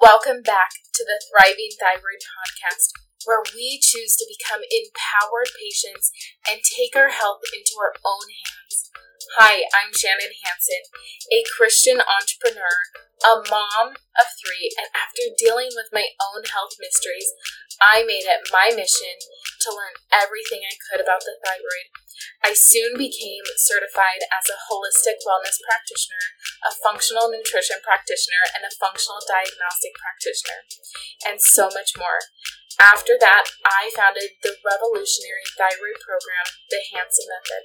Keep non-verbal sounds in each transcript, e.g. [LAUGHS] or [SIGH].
Welcome back to the Thriving Thyroid Podcast, where we choose to become empowered patients and take our health into our own hands. Hi, I'm Shannon Hansen, a Christian entrepreneur, a mom of three, and after dealing with my own health mysteries, I made it my mission to learn everything I could about the thyroid I soon became certified as a holistic wellness practitioner, a functional nutrition practitioner, and a functional diagnostic practitioner, and so much more. After that, I founded the revolutionary thyroid program, the Hansen Method.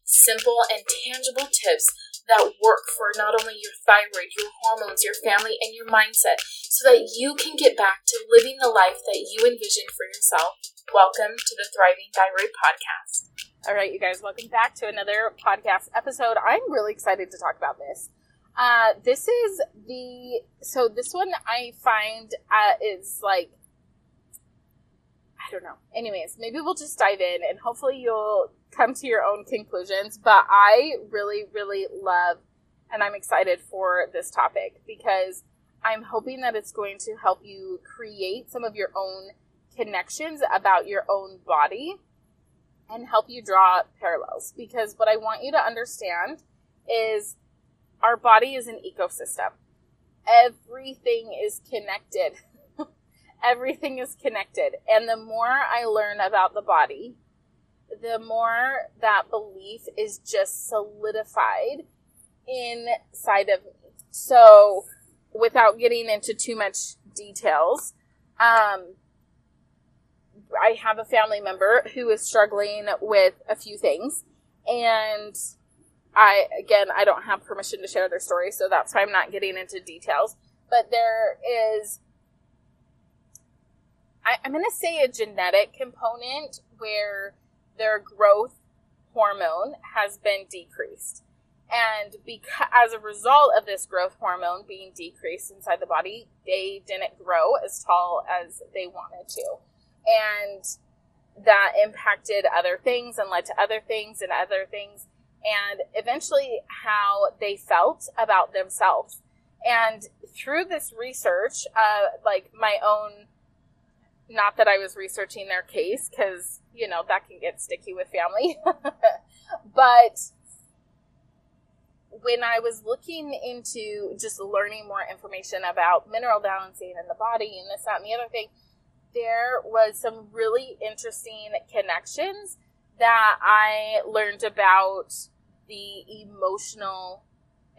simple and tangible tips that work for not only your thyroid, your hormones, your family, and your mindset so that you can get back to living the life that you envision for yourself. Welcome to the Thriving Thyroid Podcast. All right, you guys, welcome back to another podcast episode. I'm really excited to talk about this. Uh, this is the so this one I find uh, is like I don't know. Anyways, maybe we'll just dive in and hopefully you'll come to your own conclusions. But I really, really love and I'm excited for this topic because I'm hoping that it's going to help you create some of your own connections about your own body and help you draw parallels. Because what I want you to understand is our body is an ecosystem. Everything is connected. [LAUGHS] Everything is connected. And the more I learn about the body, the more that belief is just solidified inside of me. So, without getting into too much details, um, I have a family member who is struggling with a few things, and I again I don't have permission to share their story, so that's why I'm not getting into details. But there is, I, I'm going to say a genetic component where their growth hormone has been decreased. And because, as a result of this growth hormone being decreased inside the body, they didn't grow as tall as they wanted to. And that impacted other things and led to other things and other things. And eventually, how they felt about themselves. And through this research, uh, like my own not that I was researching their case because, you know, that can get sticky with family. [LAUGHS] but when I was looking into just learning more information about mineral balancing in the body and this, that, and the other thing, there was some really interesting connections that I learned about the emotional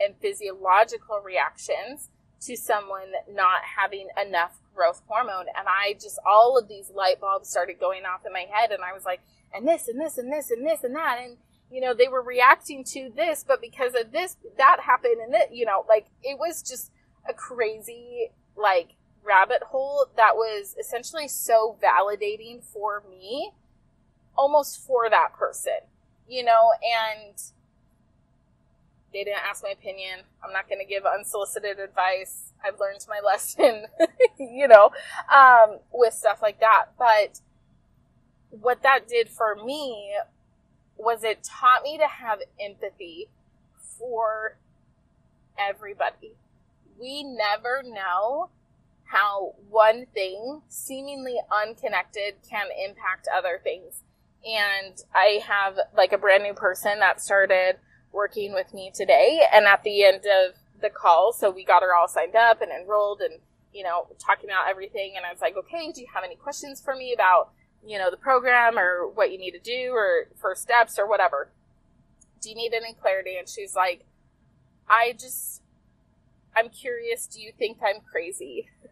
and physiological reactions to someone not having enough growth hormone. And I just, all of these light bulbs started going off in my head. And I was like, and this, and this, and this, and this, and that. And, you know, they were reacting to this, but because of this, that happened. And it, you know, like it was just a crazy, like, rabbit hole that was essentially so validating for me, almost for that person, you know, and they didn't ask my opinion. I'm not going to give unsolicited advice. I've learned my [LAUGHS] lesson, you know, um, with stuff like that. But what that did for me was it taught me to have empathy for everybody. We never know how one thing, seemingly unconnected, can impact other things. And I have like a brand new person that started working with me today. And at the end of the call, so we got her all signed up and enrolled and, you know, talking about everything. And I was like, okay, do you have any questions for me about, you know, the program or what you need to do or first steps or whatever? Do you need any clarity? And she's like, I just, I'm curious, do you think I'm crazy? [LAUGHS]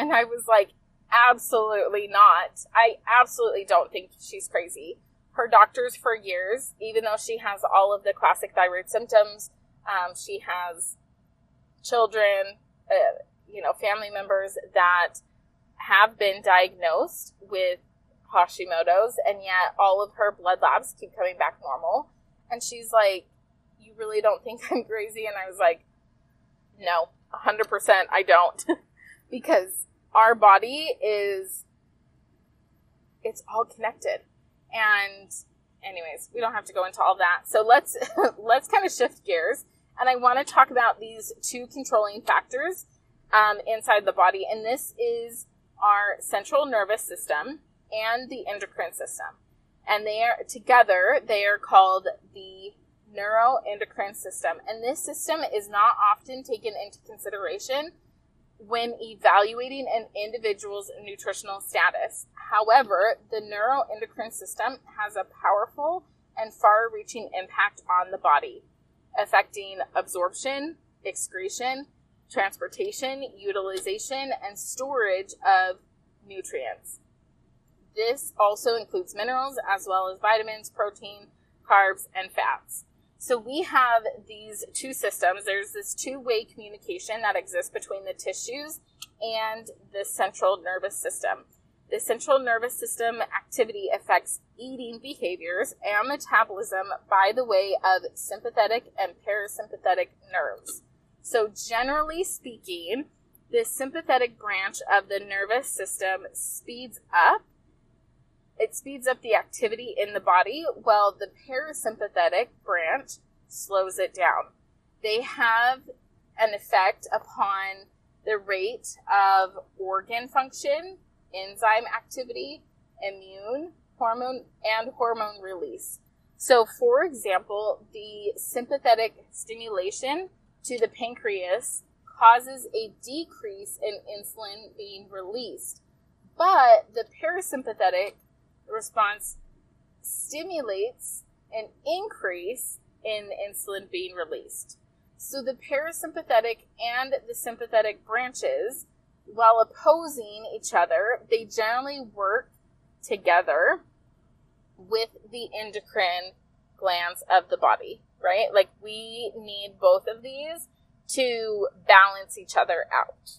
And I was like, absolutely not. I absolutely don't think she's crazy her doctors for years, even though she has all of the classic thyroid symptoms. Um, she has children, uh, you know, family members that have been diagnosed with Hashimoto's, and yet all of her blood labs keep coming back normal. And she's like, You really don't think I'm crazy? And I was like, No, 100% I don't. [LAUGHS] because our body is, it's all connected. And anyways, we don't have to go into all that. So let's, [LAUGHS] let's kind of shift gears. And I want to talk about these two controlling factors um, inside the body. And this is our central nervous system and the endocrine system. And they are together, they are called the neuroendocrine system. And this system is not often taken into consideration when evaluating an individual's nutritional status. However, the neuroendocrine system has a powerful and far reaching impact on the body, affecting absorption, excretion, transportation, utilization, and storage of nutrients. This also includes minerals as well as vitamins, protein, carbs, and fats. So we have these two systems. There's this two way communication that exists between the tissues and the central nervous system. The central nervous system activity affects eating behaviors and metabolism by the way of sympathetic and parasympathetic nerves. So, generally speaking, the sympathetic branch of the nervous system speeds up it speeds up the activity in the body, while the parasympathetic branch slows it down. They have an effect upon the rate of organ function, enzyme activity, immune, hormone, and hormone release. So, for example, the sympathetic stimulation to the pancreas causes a decrease in insulin being released, but the parasympathetic response stimulates an increase in insulin being released. So the parasympathetic and the sympathetic branches, while opposing each other, they generally work together with the endocrine glands of the body, right? Like we need both of these to balance each other out.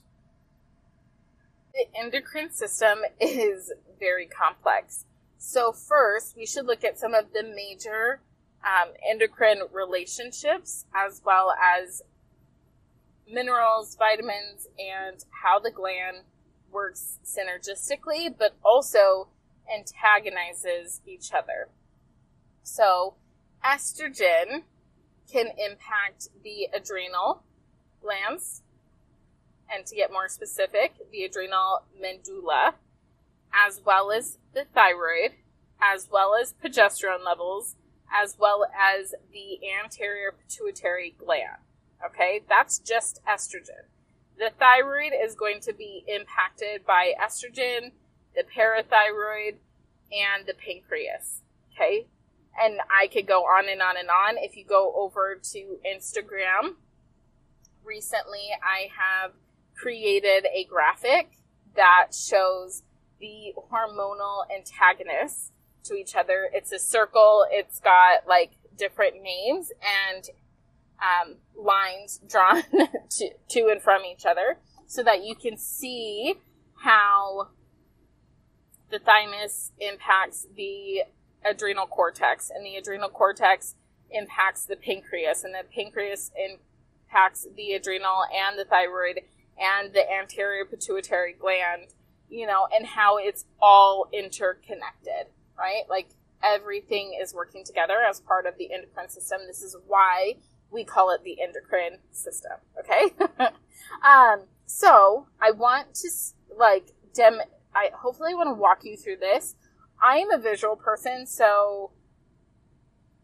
The endocrine system [LAUGHS] is very complex. So, first, we should look at some of the major um, endocrine relationships as well as minerals, vitamins, and how the gland works synergistically, but also antagonizes each other. So, estrogen can impact the adrenal glands, and to get more specific, the adrenal medulla as well as the thyroid, as well as progesterone levels, as well as the anterior pituitary gland. Okay, that's just estrogen. The thyroid is going to be impacted by estrogen, the parathyroid, and the pancreas. Okay, and I could go on and on and on. If you go over to Instagram, recently I have created a graphic that shows the hormonal antagonists to each other. It's a circle. It's got like different names and um, lines drawn [LAUGHS] to, to and from each other so that you can see how the thymus impacts the adrenal cortex and the adrenal cortex impacts the pancreas and the pancreas impacts the adrenal and the thyroid and the anterior pituitary gland you know, and how it's all interconnected, right? Like everything is working together as part of the endocrine system. This is why we call it the endocrine system, okay? [LAUGHS] um, so I want to like dem. I hopefully want to walk you through this. I am a visual person, so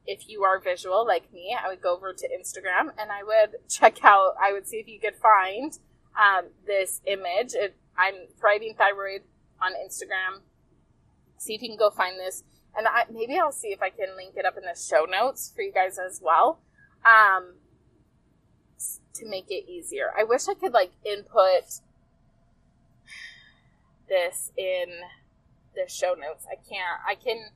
if you are visual like me, I would go over to Instagram and I would [LAUGHS] check out. I would see if you could find um, this image. It I'm Thriving Thyroid on Instagram. See if you can go find this. And I, maybe I'll see if I can link it up in the show notes for you guys as well. Um, to make it easier. I wish I could like input this in the show notes. I can't. I can.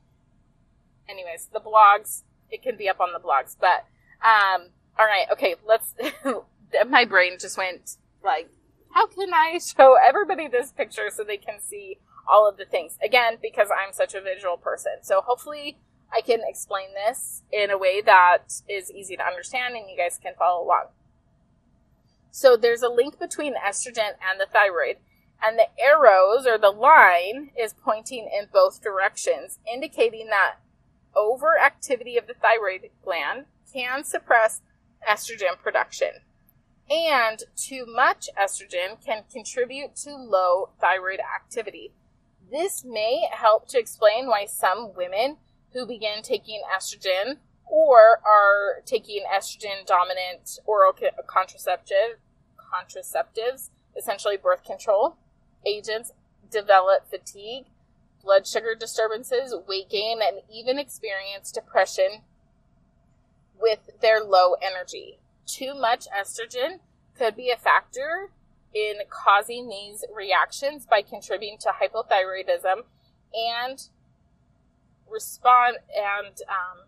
Anyways, the blogs. It can be up on the blogs, but um. All right. Okay. Let's. [LAUGHS] my brain just went like how can I show everybody this picture so they can see all of the things? Again, because I'm such a visual person. So hopefully I can explain this in a way that is easy to understand and you guys can follow along. So there's a link between estrogen and the thyroid, and the arrows or the line is pointing in both directions, indicating that overactivity of the thyroid gland can suppress estrogen production. And too much estrogen can contribute to low thyroid activity. This may help to explain why some women who begin taking estrogen or are taking estrogen dominant oral contraceptive contraceptives, essentially birth control agents, develop fatigue, blood sugar disturbances, weight gain, and even experience depression with their low energy. Too much estrogen could be a factor in causing these reactions by contributing to hypothyroidism and respond and um,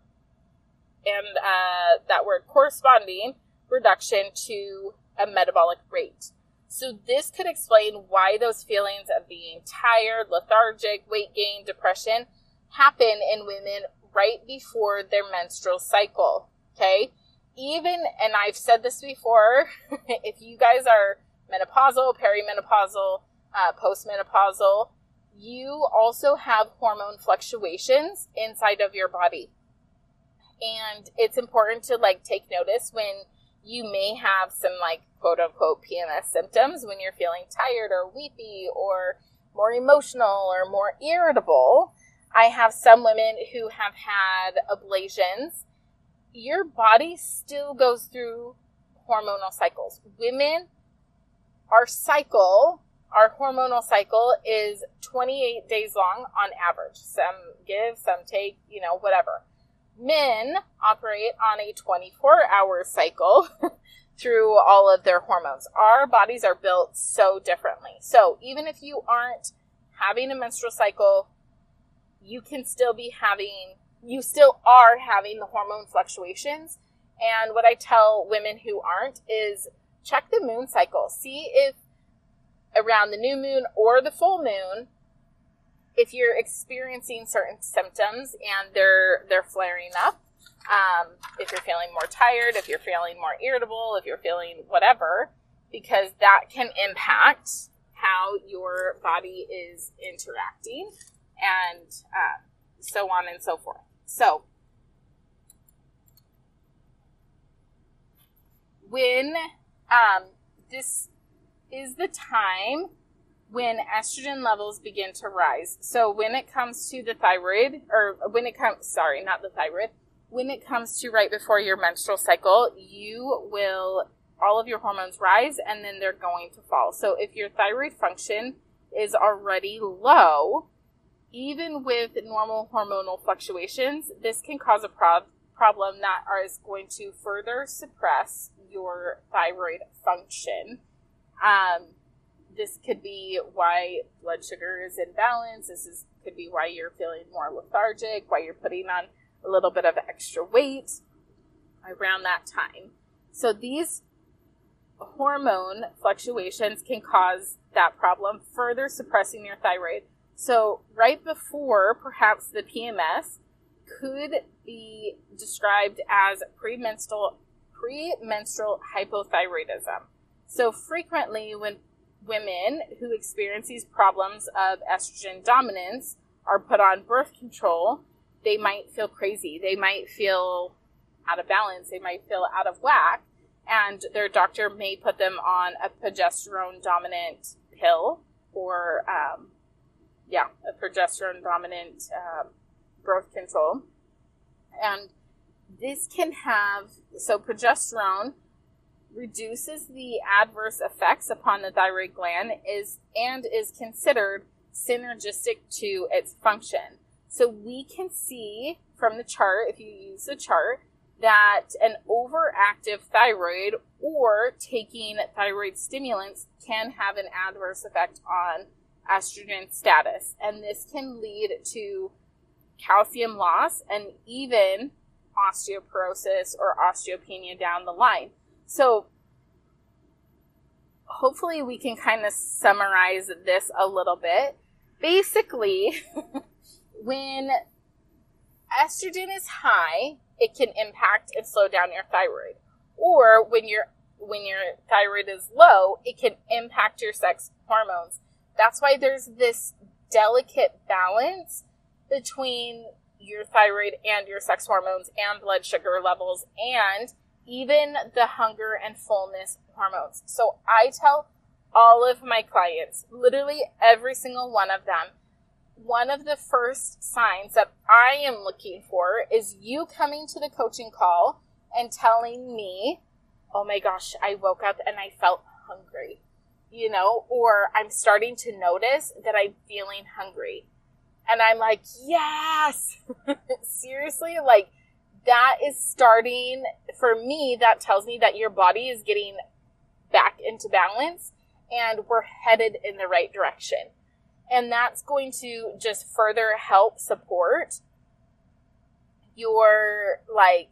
and uh, that word corresponding reduction to a metabolic rate. So this could explain why those feelings of being tired, lethargic, weight gain, depression happen in women right before their menstrual cycle. Okay. Even, and I've said this before, [LAUGHS] if you guys are menopausal, perimenopausal, uh, postmenopausal, you also have hormone fluctuations inside of your body. And it's important to like take notice when you may have some like quote unquote PMS symptoms when you're feeling tired or weepy or more emotional or more irritable. I have some women who have had ablations. Your body still goes through hormonal cycles. Women, our cycle our hormonal cycle is 28 days long on average. Some give, some take, you know, whatever. Men operate on a 24 hour cycle [LAUGHS] through all of their hormones. Our bodies are built so differently. So even if you aren't having a menstrual cycle, you can still be having, you still are having the hormone fluctuations. And what I tell women who aren't is check the moon cycle. See if around the new moon or the full moon, if you're experiencing certain symptoms and they're they're flaring up, um, if you're feeling more tired, if you're feeling more irritable, if you're feeling whatever, because that can impact how your body is interacting and uh, so on and so forth. So, when um, this is the time when estrogen levels begin to rise. So when it comes to the thyroid, or when it comes, sorry, not the thyroid, when it comes to right before your menstrual cycle, you will, all of your hormones rise and then they're going to fall. So if your thyroid function is already low, even with normal hormonal fluctuations, this can cause a prob- problem that is going to further suppress your thyroid function um, this could be why blood sugar is imbalanced. This is could be why you're feeling more lethargic, why you're putting on a little bit of extra weight around that time. So these hormone fluctuations can cause that problem, further suppressing your thyroid. So right before perhaps the PMS could be described as premenstrual premenstrual hypothyroidism. So frequently, when women who experience these problems of estrogen dominance are put on birth control, they might feel crazy. They might feel out of balance. They might feel out of whack. And their doctor may put them on a progesterone dominant pill or, um, yeah, a progesterone dominant um, birth control. And this can have, so progesterone reduces the adverse effects upon the thyroid gland is and is considered synergistic to its function. So we can see from the chart, if you use the chart, that an overactive thyroid or taking thyroid stimulants can have an adverse effect on estrogen status. And this can lead to calcium loss and even osteoporosis or osteopenia down the line. So hopefully we can kind of summarize this a little bit. Basically, [LAUGHS] when estrogen is high, it can impact and slow down your thyroid. Or when your when your thyroid is low, it can impact your sex hormones. That's why there's this delicate balance between your thyroid and your sex hormones and blood sugar levels and even the hunger and fullness hormones. So I tell all of my clients, literally every single one of them, one of the first signs that I am looking for is you coming to the coaching call and telling me, oh my gosh, I woke up and I felt hungry, you know, or I'm starting to notice that I'm feeling hungry. And I'm like, yes, [LAUGHS] seriously, like that is starting for me. That tells me that your body is getting back into balance and we're headed in the right direction. And that's going to just further help support your like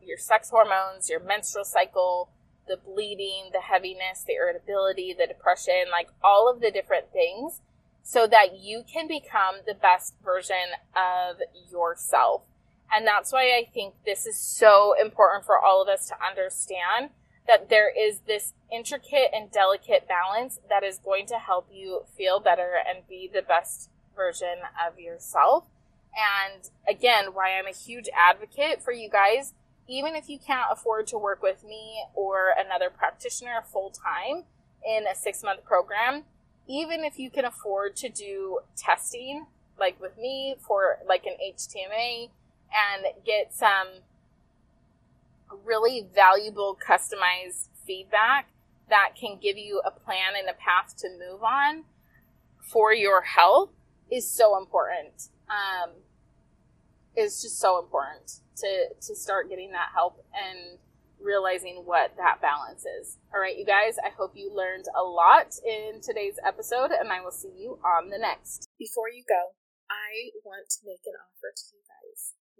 your sex hormones, your menstrual cycle, the bleeding, the heaviness, the irritability, the depression, like all of the different things so that you can become the best version of yourself. And that's why I think this is so important for all of us to understand that there is this intricate and delicate balance that is going to help you feel better and be the best version of yourself. And again, why I'm a huge advocate for you guys, even if you can't afford to work with me or another practitioner full time in a six month program, even if you can afford to do testing, like with me for like an HTMA and get some really valuable customized feedback that can give you a plan and a path to move on for your health is so important. Um, just so important to to start getting that help and realizing what that balance is. All right, you guys, I hope you learned a lot in today's episode, and I will see you on the next. Before you go, I want to make an offer to you guys.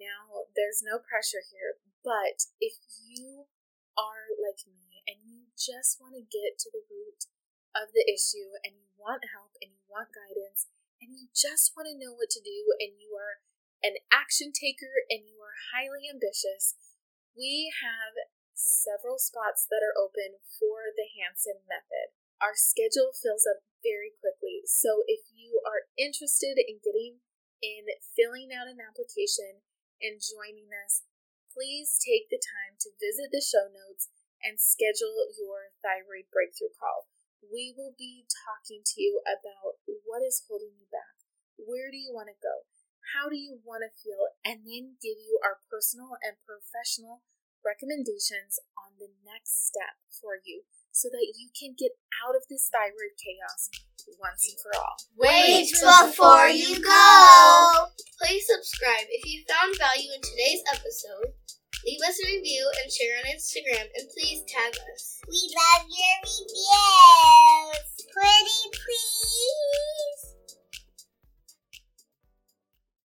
Now, there's no pressure here, but if you are like me and you just want to get to the root of the issue and you want help and you want guidance and you just want to know what to do and you are an action taker and you are highly ambitious, we have several spots that are open for the Hansen method. Our schedule fills up very quickly, so if you are interested in getting in filling out an application and joining us, please take the time to visit the show notes and schedule your thyroid breakthrough call. We will be talking to you about what is holding you back. Where do you want to go? How do you want to feel? And then give you our personal and professional recommendations on the next step for you so that you can get out of this thyroid chaos once and for all. Wait before you go! Please subscribe if you found value in today's episode. Leave us a review and share on Instagram and please tag us. We love your reviews! Pretty please!